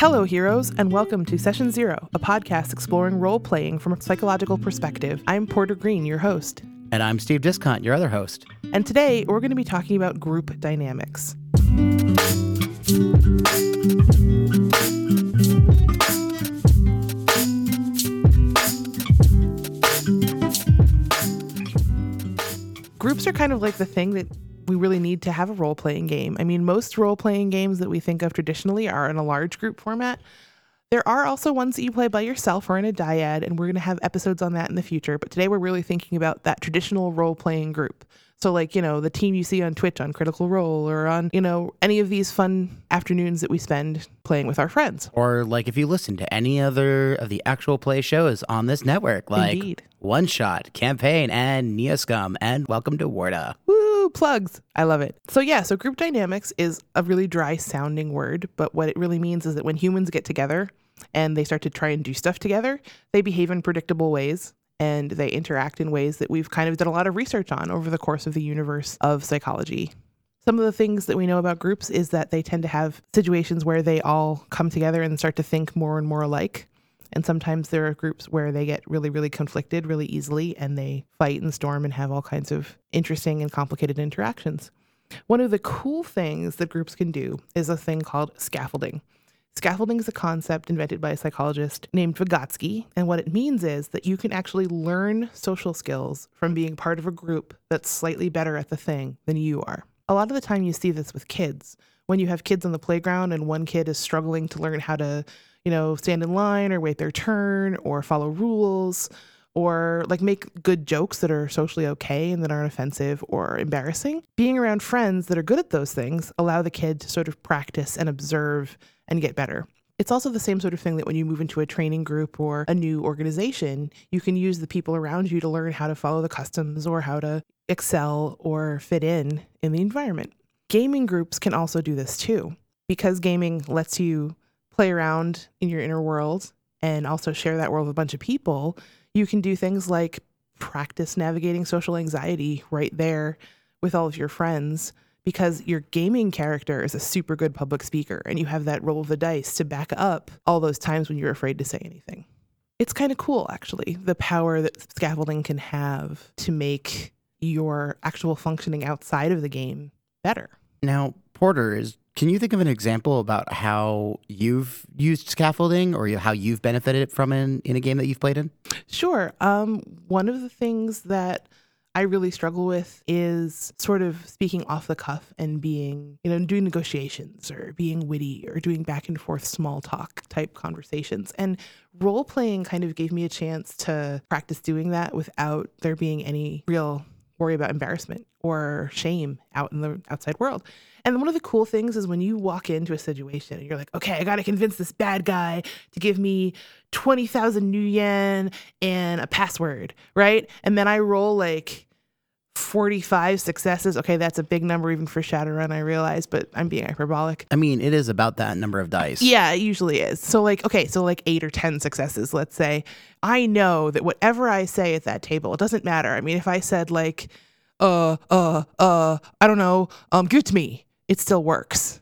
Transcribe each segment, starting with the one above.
Hello, heroes, and welcome to Session Zero, a podcast exploring role playing from a psychological perspective. I'm Porter Green, your host. And I'm Steve Discont, your other host. And today we're going to be talking about group dynamics. Groups are kind of like the thing that we really need to have a role playing game. I mean, most role playing games that we think of traditionally are in a large group format. There are also ones that you play by yourself or in a dyad, and we're going to have episodes on that in the future. But today we're really thinking about that traditional role playing group. So, like, you know, the team you see on Twitch on Critical Role or on, you know, any of these fun afternoons that we spend playing with our friends. Or, like, if you listen to any other of the actual play shows on this network, like Indeed. One Shot, Campaign, and Neoscum, and Welcome to Warda. Woo, plugs. I love it. So, yeah, so group dynamics is a really dry sounding word, but what it really means is that when humans get together and they start to try and do stuff together, they behave in predictable ways and they interact in ways that we've kind of done a lot of research on over the course of the universe of psychology. Some of the things that we know about groups is that they tend to have situations where they all come together and start to think more and more alike. And sometimes there are groups where they get really, really conflicted really easily and they fight and storm and have all kinds of interesting and complicated interactions. One of the cool things that groups can do is a thing called scaffolding. Scaffolding is a concept invented by a psychologist named Vygotsky, and what it means is that you can actually learn social skills from being part of a group that's slightly better at the thing than you are. A lot of the time, you see this with kids. When you have kids on the playground and one kid is struggling to learn how to, you know, stand in line or wait their turn or follow rules or like make good jokes that are socially okay and that aren't offensive or embarrassing. Being around friends that are good at those things allow the kid to sort of practice and observe and get better. It's also the same sort of thing that when you move into a training group or a new organization, you can use the people around you to learn how to follow the customs or how to excel or fit in in the environment. Gaming groups can also do this too. Because gaming lets you play around in your inner world and also share that world with a bunch of people, you can do things like practice navigating social anxiety right there with all of your friends because your gaming character is a super good public speaker and you have that roll of the dice to back up all those times when you're afraid to say anything. It's kind of cool, actually, the power that scaffolding can have to make your actual functioning outside of the game better. Now, Porter, is can you think of an example about how you've used scaffolding or how you've benefited from it in a game that you've played in? Sure. Um, one of the things that I really struggle with is sort of speaking off the cuff and being, you know, doing negotiations or being witty or doing back and forth small talk type conversations. And role playing kind of gave me a chance to practice doing that without there being any real worry about embarrassment or shame out in the outside world. And one of the cool things is when you walk into a situation and you're like, okay, I got to convince this bad guy to give me 20,000 nuyen and a password, right? And then I roll like 45 successes. Okay, that's a big number even for Shadowrun, I realize, but I'm being hyperbolic. I mean, it is about that number of dice. Yeah, it usually is. So, like, okay, so like eight or 10 successes, let's say. I know that whatever I say at that table, it doesn't matter. I mean, if I said, like, uh, uh, uh, I don't know, um, give it to me, it still works.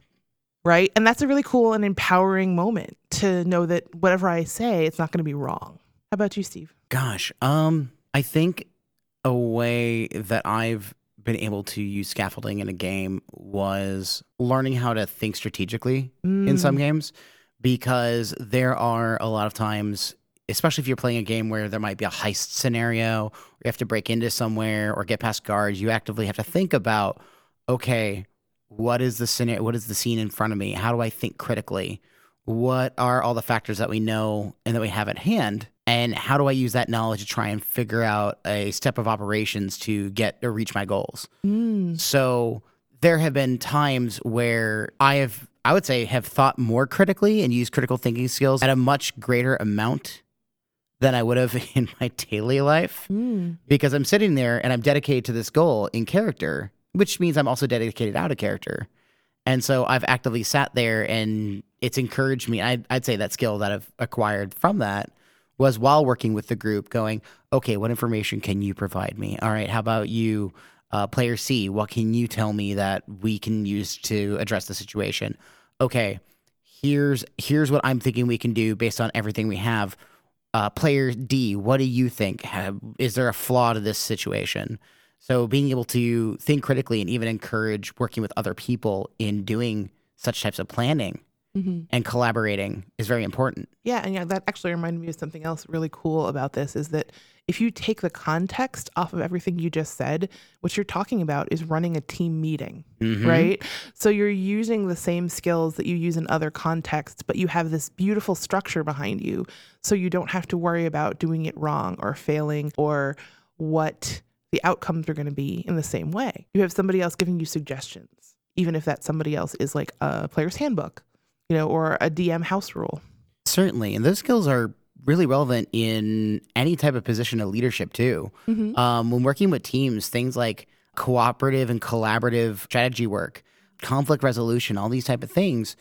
Right. And that's a really cool and empowering moment to know that whatever I say, it's not going to be wrong. How about you, Steve? Gosh, um, I think a way that I've been able to use scaffolding in a game was learning how to think strategically in some mm. games because there are a lot of times especially if you're playing a game where there might be a heist scenario you have to break into somewhere or get past guards you actively have to think about okay what is the scenario what is the scene in front of me? How do i think critically? What are all the factors that we know and that we have at hand and how do i use that knowledge to try and figure out a step of operations to get or reach my goals? Hmm. So there have been times where i have i would say have thought more critically and used critical thinking skills at a much greater amount than i would have in my daily life hmm. because i'm sitting there and i'm dedicated to this goal in character which means i'm also dedicated out of character. And so I've actively sat there and it's encouraged me. I'd, I'd say that skill that I've acquired from that was while working with the group going, okay, what information can you provide me? All right, how about you, uh, player C? What can you tell me that we can use to address the situation? Okay, here's here's what I'm thinking we can do based on everything we have. Uh, player D, what do you think? Have, is there a flaw to this situation? So being able to think critically and even encourage working with other people in doing such types of planning Mm-hmm. and collaborating is very important. Yeah, and yeah, that actually reminded me of something else really cool about this is that if you take the context off of everything you just said, what you're talking about is running a team meeting, Mhm. right? So you're using the same skills that you use in other contexts, but you have this beautiful structure behind you. So you don't have to worry about doing it wrong or failing or what the outcomes are going to be in the same way. You have somebody else giving you suggestions, even if that somebody else is like a player's handbook, you know, or a DM house rule. Certainly. And those skills are really relevant in any type of position of leadership, too. Mhm. Um, when working with teams, things like cooperative and collaborative strategy work, conflict resolution, all these type of things,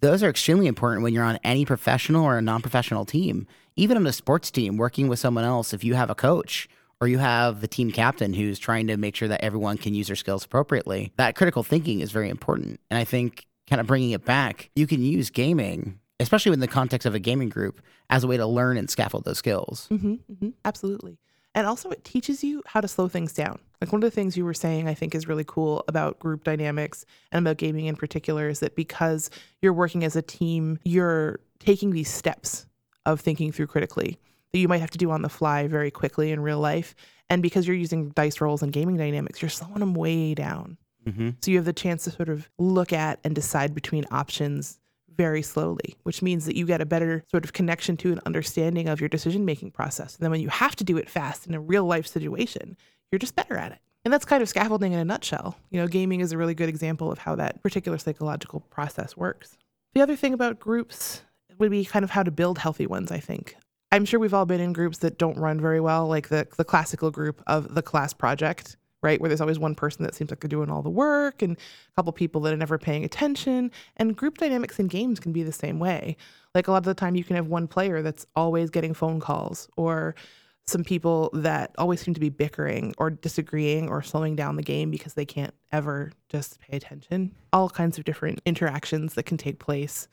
those are extremely important when you're on any professional or a non-professional team. Even on a sports team, working with someone else, if you have a coach or you have the team captain who's trying to make sure that everyone can use their skills appropriately, that critical thinking is very important. And I think kind of bringing it back, you can use gaming, especially in the context of a gaming group, as a way to learn and scaffold those skills. Mm-hmm, mm-hmm, absolutely. And also, it teaches you how to slow things down. Like one of the things you were saying, I think is really cool about group dynamics and about gaming in particular is that because you're working as a team, you're taking these steps of thinking through critically that you might have to do on the fly very quickly in real life. And because you're using dice rolls and gaming dynamics, you're slowing them way down. Hmm So you have the chance to sort of look at and decide between options very slowly, which means that you get a better sort of connection to an understanding of your decision making process. And then when you have to do it fast in a real life situation, you're just better at it. And that's kind of scaffolding in a nutshell. You know, gaming is a really good example of how that particular psychological process works. The other thing about groups would be kind of how to build healthy ones, I think. I'm sure we've all been in groups that don't run very well, like the, the classical group of the class project, right? Where there's always one person that seems like they're doing all the work and a couple people that are never paying attention. And group dynamics in games can be the same way. Like a lot of the time, you can have one player that's always getting phone calls or some people that always seem to be bickering or disagreeing or slowing down the game because they can't ever just pay attention. All kinds of different interactions that can take place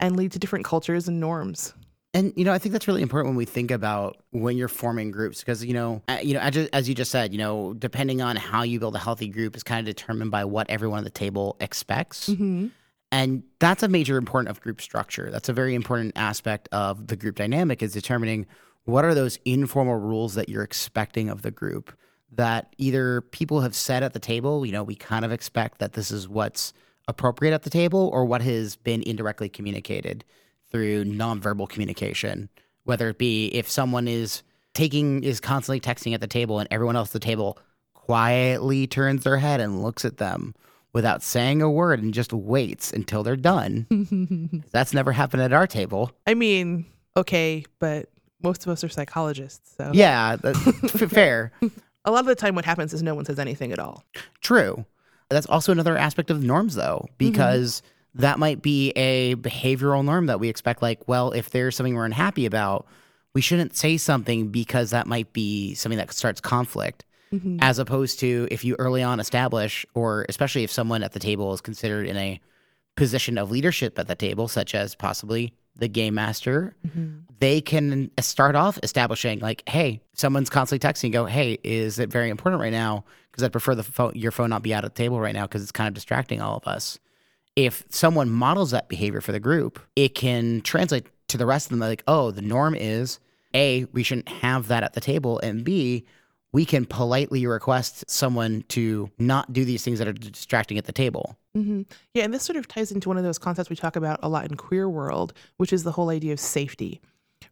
and lead to different cultures and norms. And you know, I think that's really important when we think about when you're forming groups, because you know, you know, as, as you just said, you know, depending on how you build a healthy group is kind of determined by what everyone at the table expects, Mm-hmm. and that's a major important of group structure. That's a very important aspect of the group dynamic is determining what are those informal rules that you're expecting of the group that either people have said at the table, you know, we kind of expect that this is what's appropriate at the table, or what has been indirectly communicated through nonverbal communication, whether it be if someone is taking is constantly texting at the table and everyone else at the table quietly turns their head and looks at them without saying a word and just waits until they're done. That's never happened at our table. I mean, okay, but most of us are psychologists. So Yeah, fair. a lot of the time, what happens is no one says anything at all. True. That's also another aspect of norms, though, mm-hmm. because that might be a behavioral norm that we expect. Like, well, if there's something we're unhappy about, we shouldn't say something because that might be something that starts conflict. Mhm. As opposed to if you early on establish, or especially if someone at the table is considered in a position of leadership at the table, such as possibly the game master, Mhm. they can start off establishing like, hey, someone's constantly texting, go, hey, is it very important right now? Because I'd prefer the phone, your phone not be out of the table right now because it's kind of distracting all of us. If someone models that behavior for the group, it can translate to the rest of them like, oh, the norm is A, we shouldn't have that at the table, and B, we can politely request someone to not do these things that are distracting at the table. hmm Yeah, and this sort of ties into one of those concepts we talk about a lot in queer world, which is the whole idea of safety,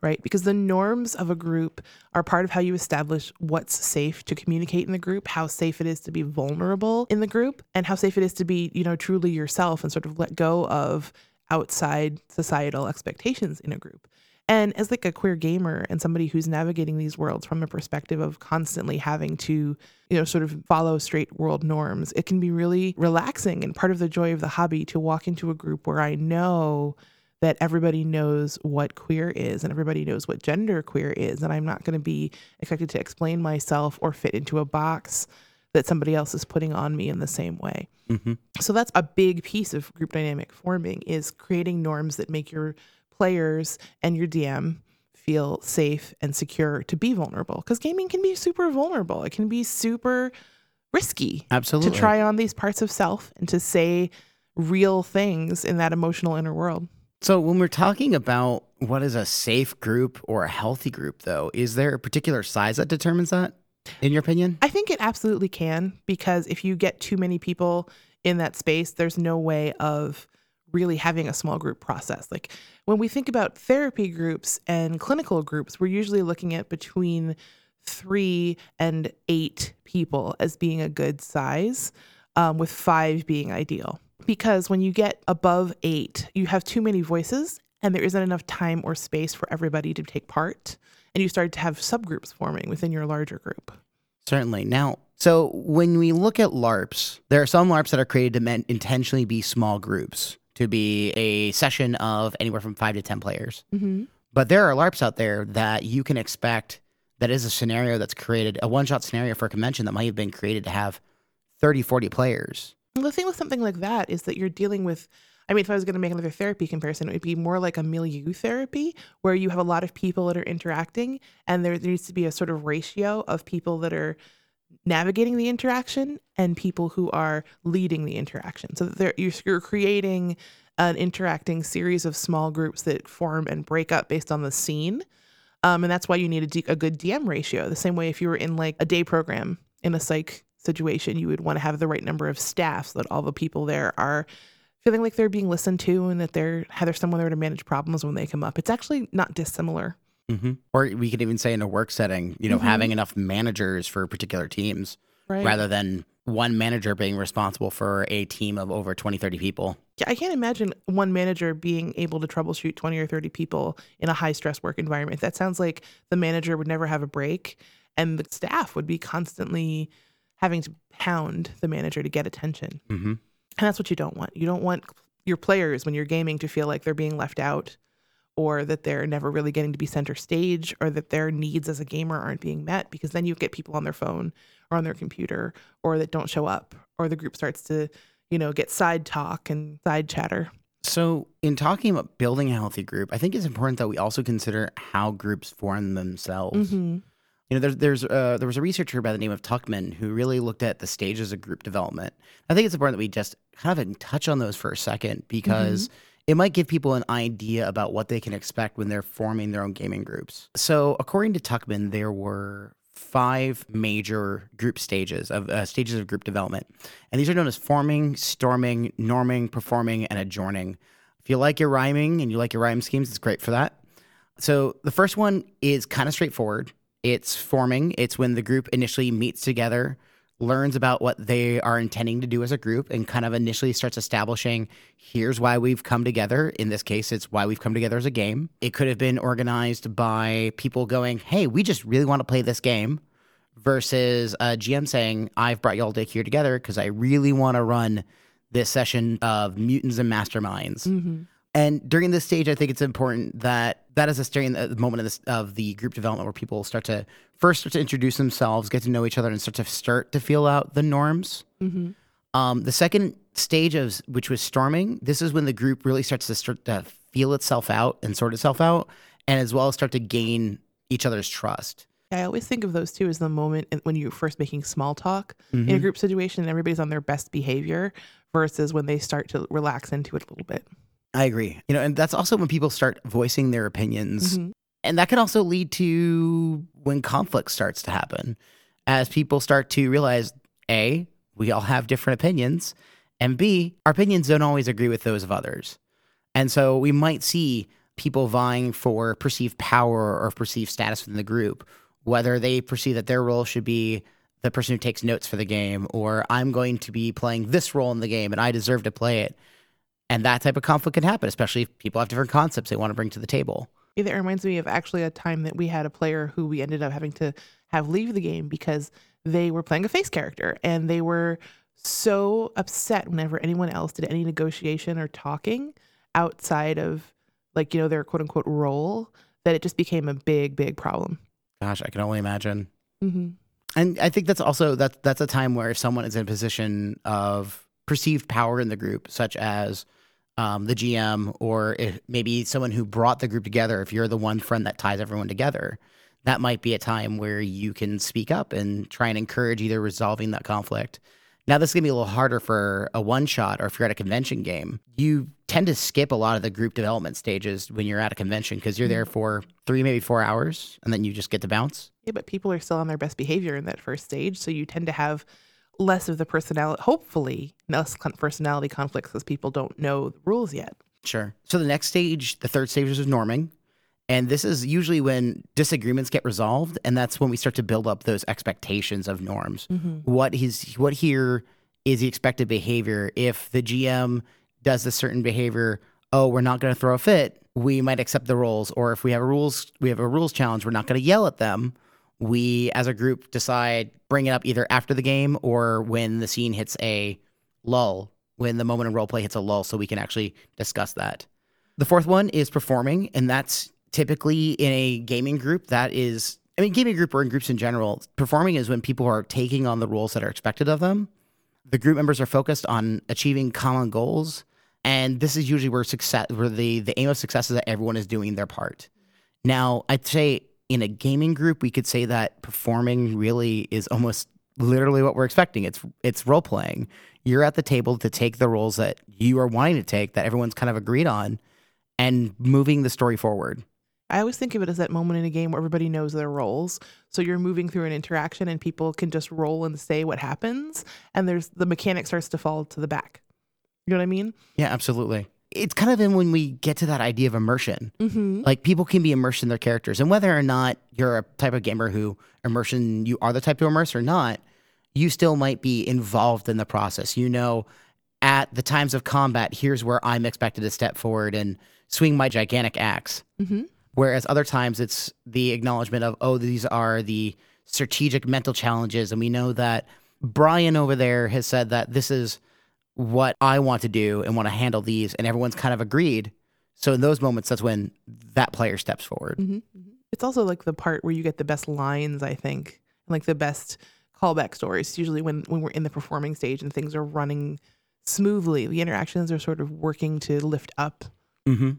right? Because the norms of a group are part of how you establish what's safe to communicate in the group, how safe it is to be vulnerable in the group, and how safe it is to be, you know, truly yourself and sort of let go of outside societal expectations in a group. And as like a queer gamer and somebody who's navigating these worlds from a perspective of constantly having to, you know, sort of follow straight world norms, it can be really relaxing and part of the joy of the hobby to walk into a group where I know that everybody knows what queer is and everybody knows what gender queer is and I'm not going to be expected to explain myself or fit into a box that somebody else is putting on me in the same way. hmm So that's a big piece of group dynamic forming is creating norms that make your players and your DM feel safe and secure to be vulnerable because gaming can be super vulnerable. It can be super risky Absolutely. to try on these parts of self and to say real things in that emotional inner world. So, when we're talking about what is a safe group or a healthy group, though, is there a particular size that determines that, in your opinion? I think it absolutely can because if you get too many people in that space, there's no way of really having a small group process. Like when we think about therapy groups and clinical groups, we're usually looking at between three and eight people as being a good size, um, with five being ideal. Because when you get above eight, you have too many voices and there isn't enough time or space for everybody to take part. And you start to have subgroups forming within your larger group. Certainly. Now, so when we look at LARPs, there are some LARPs that are created to men- intentionally be small groups, to be a session of anywhere from five to 10 players. Mm-hmm. But there are LARPs out there that you can expect that is a scenario that's created, a one shot scenario for a convention that might have been created to have 30, 40 players. The thing with something like that is that you're dealing with. I mean, if I was going to make another therapy comparison, it would be more like a milieu therapy where you have a lot of people that are interacting, and there, there needs to be a sort of ratio of people that are navigating the interaction and people who are leading the interaction. So that you're, you're creating an interacting series of small groups that form and break up based on the scene. Um, and that's why you need a, D, a good DM ratio. The same way if you were in like a day program in a psych situation, you would want to have the right number of staff so that all the people there are feeling like they're being listened to and that they're have there's someone there to manage problems when they come up. It's actually not dissimilar. Mm-hmm. Or we could even say in a work setting, you know, Mhm. having enough managers for particular teams Right. rather than one manager being responsible for a team of over 20, 30 people. Yeah, I can't imagine one manager being able to troubleshoot 20 or 30 people in a high stress work environment. That sounds like the manager would never have a break and the staff would be constantly having to hound the manager to get attention. Mm-hmm. And that's what you don't want. You don't want your players when you're gaming to feel like they're being left out or that they're never really getting to be center stage or that their needs as a gamer aren't being met because then you get people on their phone or on their computer or that don't show up or the group starts to, you know, get side talk and side chatter. So, in talking about building a healthy group, I think it's important that we also consider how groups form themselves. Mhm. You know, there's there's uh, there was a researcher by the name of Tuckman who really looked at the stages of group development. I think it's important that we just kind of touch on those for a second because it might give people an idea about what they can expect when they're forming their own gaming groups. So, according to Tuckman, there were five major group stages of uh, stages of group development, and these are known as forming, storming, norming, performing, and adjourning. If you like your rhyming and you like your rhyme schemes, it's great for that. So the first one is kind of straightforward. It's forming. It's when the group initially meets together, learns about what they are intending to do as a group, and kind of initially starts establishing here's why we've come together. In this case, it's why we've come together as a game. It could have been organized by people going, hey, we just really want to play this game, versus a GM saying, I've brought y'all here together because I really want to run this session of mutants and masterminds. Mhm. And during this stage, I think it's important that that is a during the moment of this of the group development where people start to first start to introduce themselves, get to know each other, and start to start to feel out the norms. Mhm. Um, the second stage of which was storming, this is when the group really starts to start to feel itself out and sort itself out, and as well as start to gain each other's trust. I always think of those two as the moment when you're first making small talk in a Mhm. group situation and everybody's on their best behavior versus when they start to relax into it a little bit. I agree. You know, and that's also when people start voicing their opinions Mhm. and that can also lead to when conflict starts to happen as people start to realize a we all have different opinions and b our opinions don't always agree with those of others and so we might see people vying for perceived power or perceived status within the group whether they perceive that their role should be the person who takes notes for the game or i'm going to be playing this role in the game and i deserve to play it and that type of conflict can happen especially if people have different concepts they want to bring to the table That reminds me of actually a time that we had a player who we ended up having to have leave the game because they were playing a face character and they were so upset whenever anyone else did any negotiation or talking outside of like, you know, their quote unquote role that it just became a big, big problem. Gosh, I can only imagine. Mm-hmm. And I think that's also that that's a time where if someone is in a position of perceived power in the group, such as um, the GM or if maybe someone who brought the group together, if you're the one friend that ties everyone together, that might be a time where you can speak up and try and encourage either resolving that conflict. Now, this is going to be a little harder for a one shot or if you're at a convention game. You tend to skip a lot of the group development stages when you're at a convention because you're there for three, maybe four hours, and then you just get to bounce. Yeah, but people are still on their best behavior in that first stage. So you tend to have less of the personality, hopefully, less personality conflicts because people don't know the rules yet. Sure. So the next stage, the third stage is norming. And this is usually when disagreements get resolved, and that's when we start to build up those expectations of norms. Mm-hmm. What is what here is the expected behavior? If the GM does a certain behavior, oh, we're not going to throw a fit. We might accept the rules, or if we have a rules, we have a rules challenge. We're not going to yell at them. We, as a group, decide bring it up either after the game or when the scene hits a lull, when the moment of role play hits a lull, so we can actually discuss that. The fourth one is performing, and that's typically in a gaming group. That is, I mean, gaming group or in groups in general, performing is when people are taking on the roles that are expected of them. The group members are focused on achieving common goals, and this is usually where success, where the the aim of success is that everyone is doing their part. Now, I'd say in a gaming group, we could say that performing really is almost literally what we're expecting. It's it's role playing. You're at the table to take the roles that you are wanting to take, that everyone's kind of agreed on, and moving the story forward. I always think of it as that moment in a game where everybody knows their roles. So you're moving through an interaction and people can just roll and say what happens, and there's the mechanic starts to fall to the back. You know what I mean? Yeah, absolutely. It's kind of in when we get to that idea of immersion. Mm-hmm. Like people can be immersed in their characters, and whether or not you're a type of gamer who immersion you are the type to immerse or not, you still might be involved in the process. You know, at the times of combat, here's where I'm expected to step forward and swing my gigantic axe. Mm-hmm. Whereas other times it's the acknowledgement of, oh, these are the strategic mental challenges. And we know that Brian over there has said that this is what I want to do and want to handle these. And everyone's kind of agreed. So in those moments, that's when that player steps forward. Mm-hmm. It's also like the part where you get the best lines, I think, and like the best callback stories. Usually when when we're in the performing stage and things are running smoothly, the interactions are sort of working to lift up. Mm-hmm.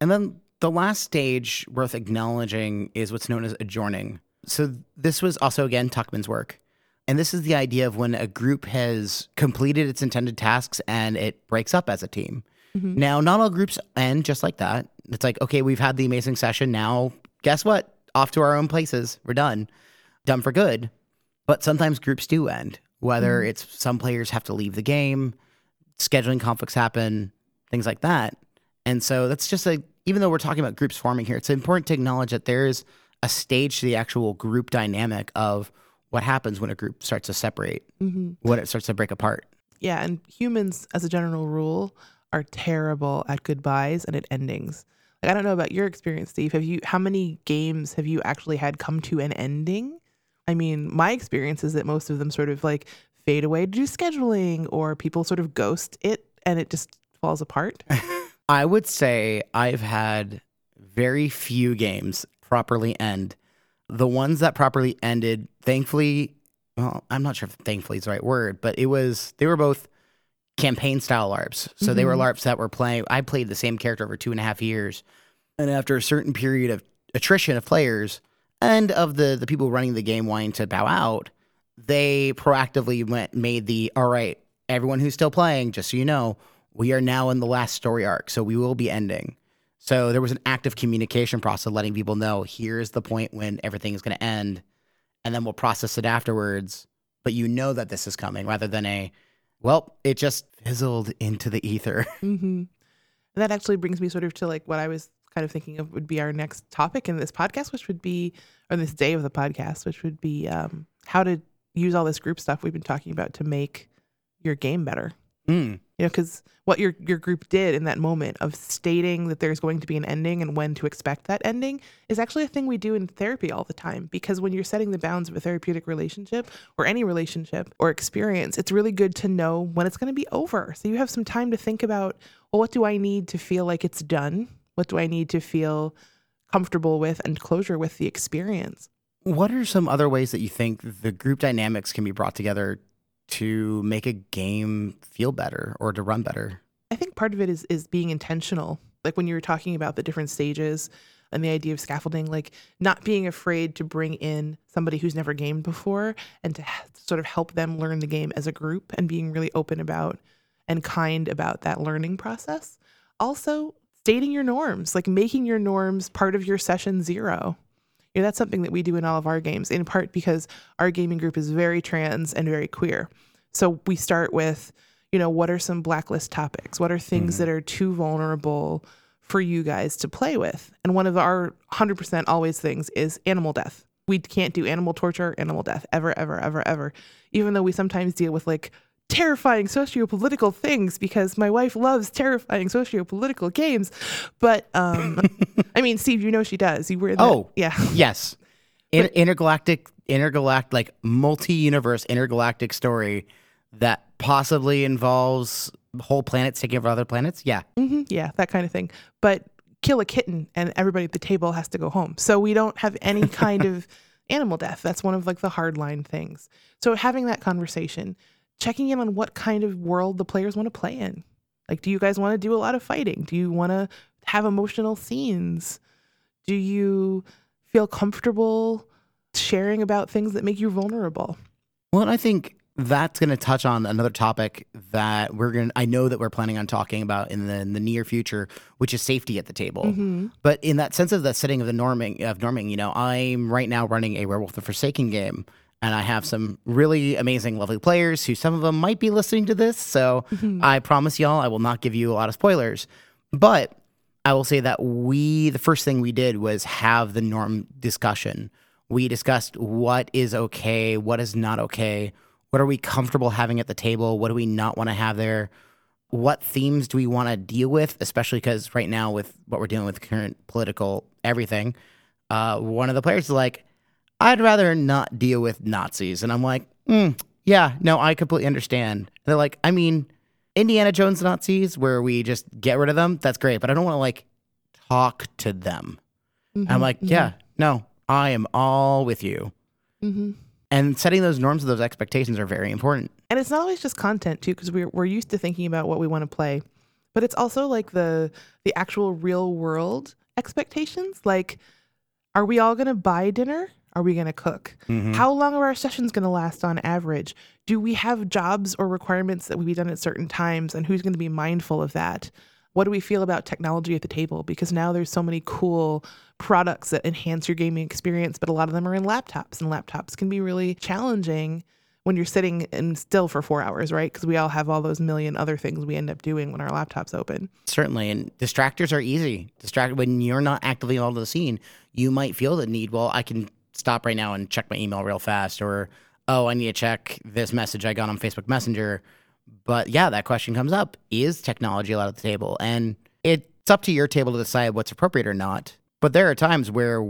And then the last stage worth acknowledging is what's known as adjourning. So this was also again Tuckman's work. And this is the idea of when a group has completed its intended tasks and it breaks up as a team. Mhm. Now, not all groups end just like that. It's like, okay, we've had the amazing session. Now, guess what? Off to our own places. We're done. Done for good. But sometimes groups do end, whether it's some players have to leave the game, scheduling conflicts happen, things like that. And so that's just a, even though we're talking about groups forming here, it's important to acknowledge that there is a stage to the actual group dynamic of what happens when a group starts to separate, Mm-hmm. when it starts to break apart. Yeah, and humans, as a general rule, are terrible at goodbyes and at endings. Like I don't know about your experience, Steve. Have you? How many games have you actually had come to an ending? I mean, my experience is that most of them sort of like fade away due to scheduling, or people sort of ghost it, and it just falls apart. I would say I've had very few games properly end. The ones that properly ended, thankfully, well, I'm not sure if thankfully is the right word, but it was they were both campaign style LARPs. So they were Mhm. LARPs that were playing. I played the same character over two and a half years, and after a certain period of attrition of players and of the the people running the game wanting to bow out, they proactively went made the all right. Everyone who's still playing, just so you know, we are now in the last story arc, so we will be ending. So there was an active communication process letting people know here's the point when everything is going to end, and then we'll process it afterwards. But you know that this is coming rather than a, well, it just fizzled into the ether. hmm And that actually brings me sort of to like what I was kind of thinking of would be our next topic in this podcast, which would be, or this day of the podcast, which would be um, how to use all this group stuff we've been talking about to make your game better. Mm. You know, because what your your group did in that moment of stating that there's going to be an ending and when to expect that ending is actually a thing we do in therapy all the time. Because when you're setting the bounds of a therapeutic relationship or any relationship or experience, it's really good to know when it's going to be over. So you have some time to think about, well, what do I need to feel like it's done? What do I need to feel comfortable with and closure with the experience? What are some other ways that you think the group dynamics can be brought together to make a game feel better or to run better? I think part of it is is being intentional. Like when you were talking about the different stages and the idea of scaffolding, like not being afraid to bring in somebody who's never gamed before and to sort of help them learn the game as a group and being really open about and kind about that learning process. Also, stating your norms, like making your norms part of your session zero. You know, that's something that we do in all of our games, in part because our gaming group is very trans and very queer. So we start with, you know, what are some blacklist topics? What are things Mm-hmm. that are too vulnerable for you guys to play with? And one of our 100% always things is animal death. We can't do animal torture, animal death ever, ever, ever, ever. Even though we sometimes deal with like terrifying socio-political things because my wife loves terrifying socio-political games. But um I mean, Steve, you know she does. You were in the, Oh. yeah. Yes. In, intergalactic, intergalactic, like multi-universe intergalactic story that possibly involves whole planets taking over other planets. Yeah. mm-hmm, yeah, that kind of thing. But kill a kitten and everybody at the table has to go home. So we don't have any kind of animal death. That's one of like the hardline things. So having that conversation, checking in on what kind of world the players want to play in. Like, do you guys want to do a lot of fighting? Do you want to have emotional scenes? Do you feel comfortable sharing about things that make you vulnerable? Well, and I think that's going to touch on another topic that we're going to, I know that we're planning on talking about in the, in the near future, which is safety at the table. Mhm. But in that sense of the setting of the norming, of norming, you know, I'm right now running a Werewolf the Forsaken game. And I have some really amazing, lovely players who some of them might be listening to this. So I promise y'all, I will not give you a lot of spoilers. But I will say that we, the first thing we did was have the norm discussion. We discussed what is okay, what is not okay, what are we comfortable having at the table, what do we not want to have there, what themes do we want to deal with, especially because right now, with what we're dealing with, current political everything, uh, one of the players is like, I'd rather not deal with Nazis. And I'm like, mm, yeah, no, I completely understand. And they're like, I mean, Indiana Jones Nazis, where we just get rid of them, that's great. But I don't want to like talk to them. And I'm like, mhm, yeah, no, I am all with you. mhm. And setting those norms and those expectations are very important. and it's not always just content too because we're, we're used to thinking about what we want to play but it's also like the the actual real world expectations like are we all going to buy dinner are we going to cook mm-hmm. how long are our sessions going to last on average do we have jobs or requirements that we be done at certain times and who's going to be mindful of that what do we feel about technology at the table because now there's so many cool products that enhance your gaming experience but a lot of them are in laptops and laptops can be really challenging when you're sitting and still for four hours, right? Because we all have all those million other things we end up doing when our laptop's open. Certainly. And distractors are easy. Distract when you're not actively involved in the scene, you might feel the need, well, I can stop right now and check my email real fast, or oh, I need to check this message I got on Facebook Messenger. But yeah, that question comes up. Is technology allowed at the table? And it's up to your table to decide what's appropriate or not. But there are times where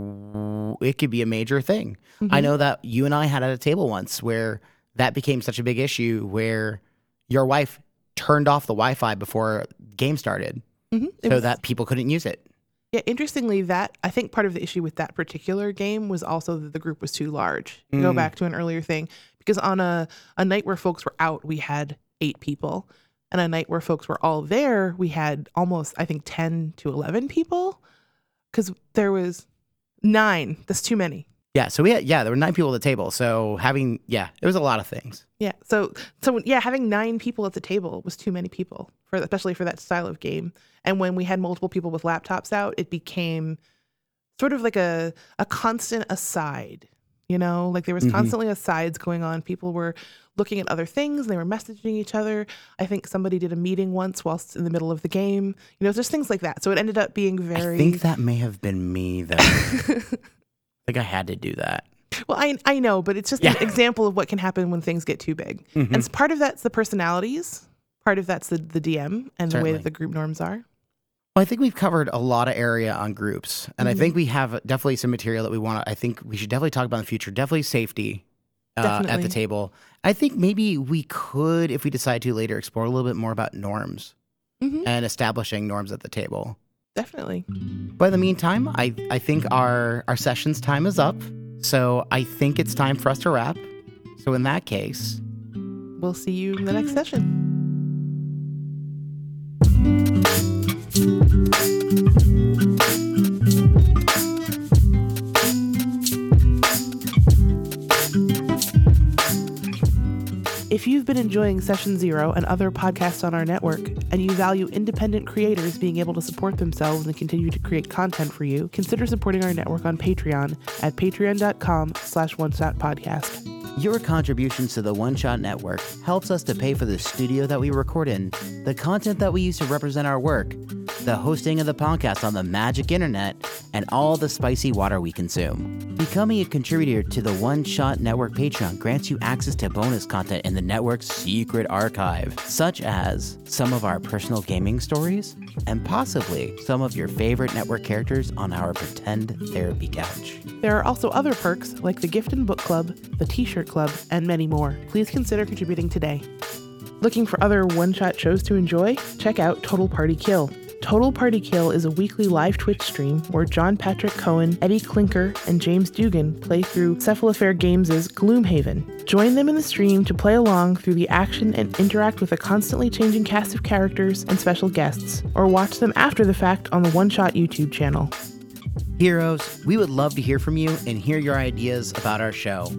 it could be a major thing. I know that you and I had at a table once where that became such a big issue where your wife turned off the Wi-Fi before game started Mhm. So was- that people couldn't use it. Yeah, interestingly, that I think part of the issue with that particular game was also that the group was too large. To Go Mm. back to an earlier thing because on a a night where folks were out, we had eight people, and a night where folks were all there, we had almost I think ten to eleven people because there was nine. That's too many. Yeah, so we had yeah, there were nine people at the table. So having yeah, it was a lot of things. Yeah. So so yeah, having nine people at the table was too many people for especially for that style of game. And when we had multiple people with laptops out, it became sort of like a a constant aside. You know, like there was Mhm. constantly asides going on. People were looking at other things. They were messaging each other. I think somebody did a meeting once whilst in the middle of the game. You know, just things like that. So it ended up being very. I think that may have been me though. like I had to do that. Well, I I know, but it's just Yeah. an example of what can happen when things get too big. Mhm. And part of that's the personalities, part of that's the the DM and the way that the group norms are. Well, I think we've covered a lot of area on groups, and Mhm. I think we have definitely some material that we want to. I think we should definitely talk about in the future. Definitely safety uh, at the table. I think maybe we could, if we decide to later, explore a little bit more about norms hmm and establishing norms at the table. Definitely. But in the meantime, I, I think our our session's time is up. So I think it's time for us to wrap. So in that case, We'll see you in the next session. If you've been enjoying Session Zero and other podcasts on our network, and you value independent creators being able to support themselves and continue to create content for you, consider supporting our network on Patreon at patreon.com slash one podcast. Your contributions to the One Shot Network helps us to pay for the studio that we record in, the content that we use to represent our work, the hosting of the podcast on the magic internet, and all the spicy water we consume. Becoming a contributor to the One Shot Network Patreon grants you access to bonus content in the network's secret archive, such as some of our personal gaming stories and possibly some of your favorite network characters on our pretend therapy couch. There are also other perks like the Gift and Book Club, the T shirt club, and many more. Please consider contributing today. Looking for other one shot shows to enjoy? Check out Total Party Kill. Total Party Kill is a weekly live Twitch stream where John Patrick Cohen, Eddie Clinker, and James Dugan play through Cephalofair Games' Gloomhaven. Join them in the stream to play along through the action and interact with a constantly changing cast of characters and special guests, or watch them after the fact on the One Shot YouTube channel. Heroes, we would love to hear from you and hear your ideas about our show.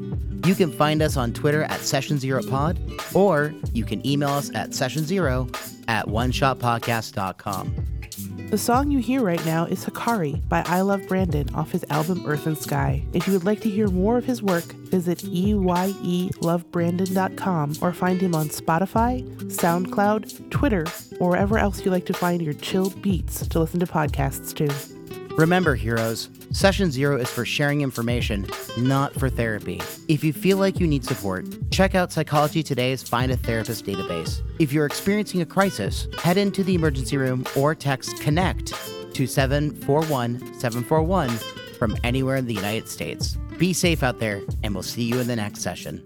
You can find us on Twitter at Session Zero Pod, or you can email us at Session Zero at OneShotPodcast.com. The song you hear right now is Hikari by I Love Brandon off his album Earth and Sky. If you would like to hear more of his work, visit eyelovebrandon.com or find him on Spotify, SoundCloud, Twitter, or wherever else you like to find your chill beats to listen to podcasts to. Remember, heroes, Session Zero is for sharing information, not for therapy. If you feel like you need support, check out Psychology Today's Find a Therapist database. If you're experiencing a crisis, head into the emergency room or text CONNECT to 741 741 from anywhere in the United States. Be safe out there, and we'll see you in the next session.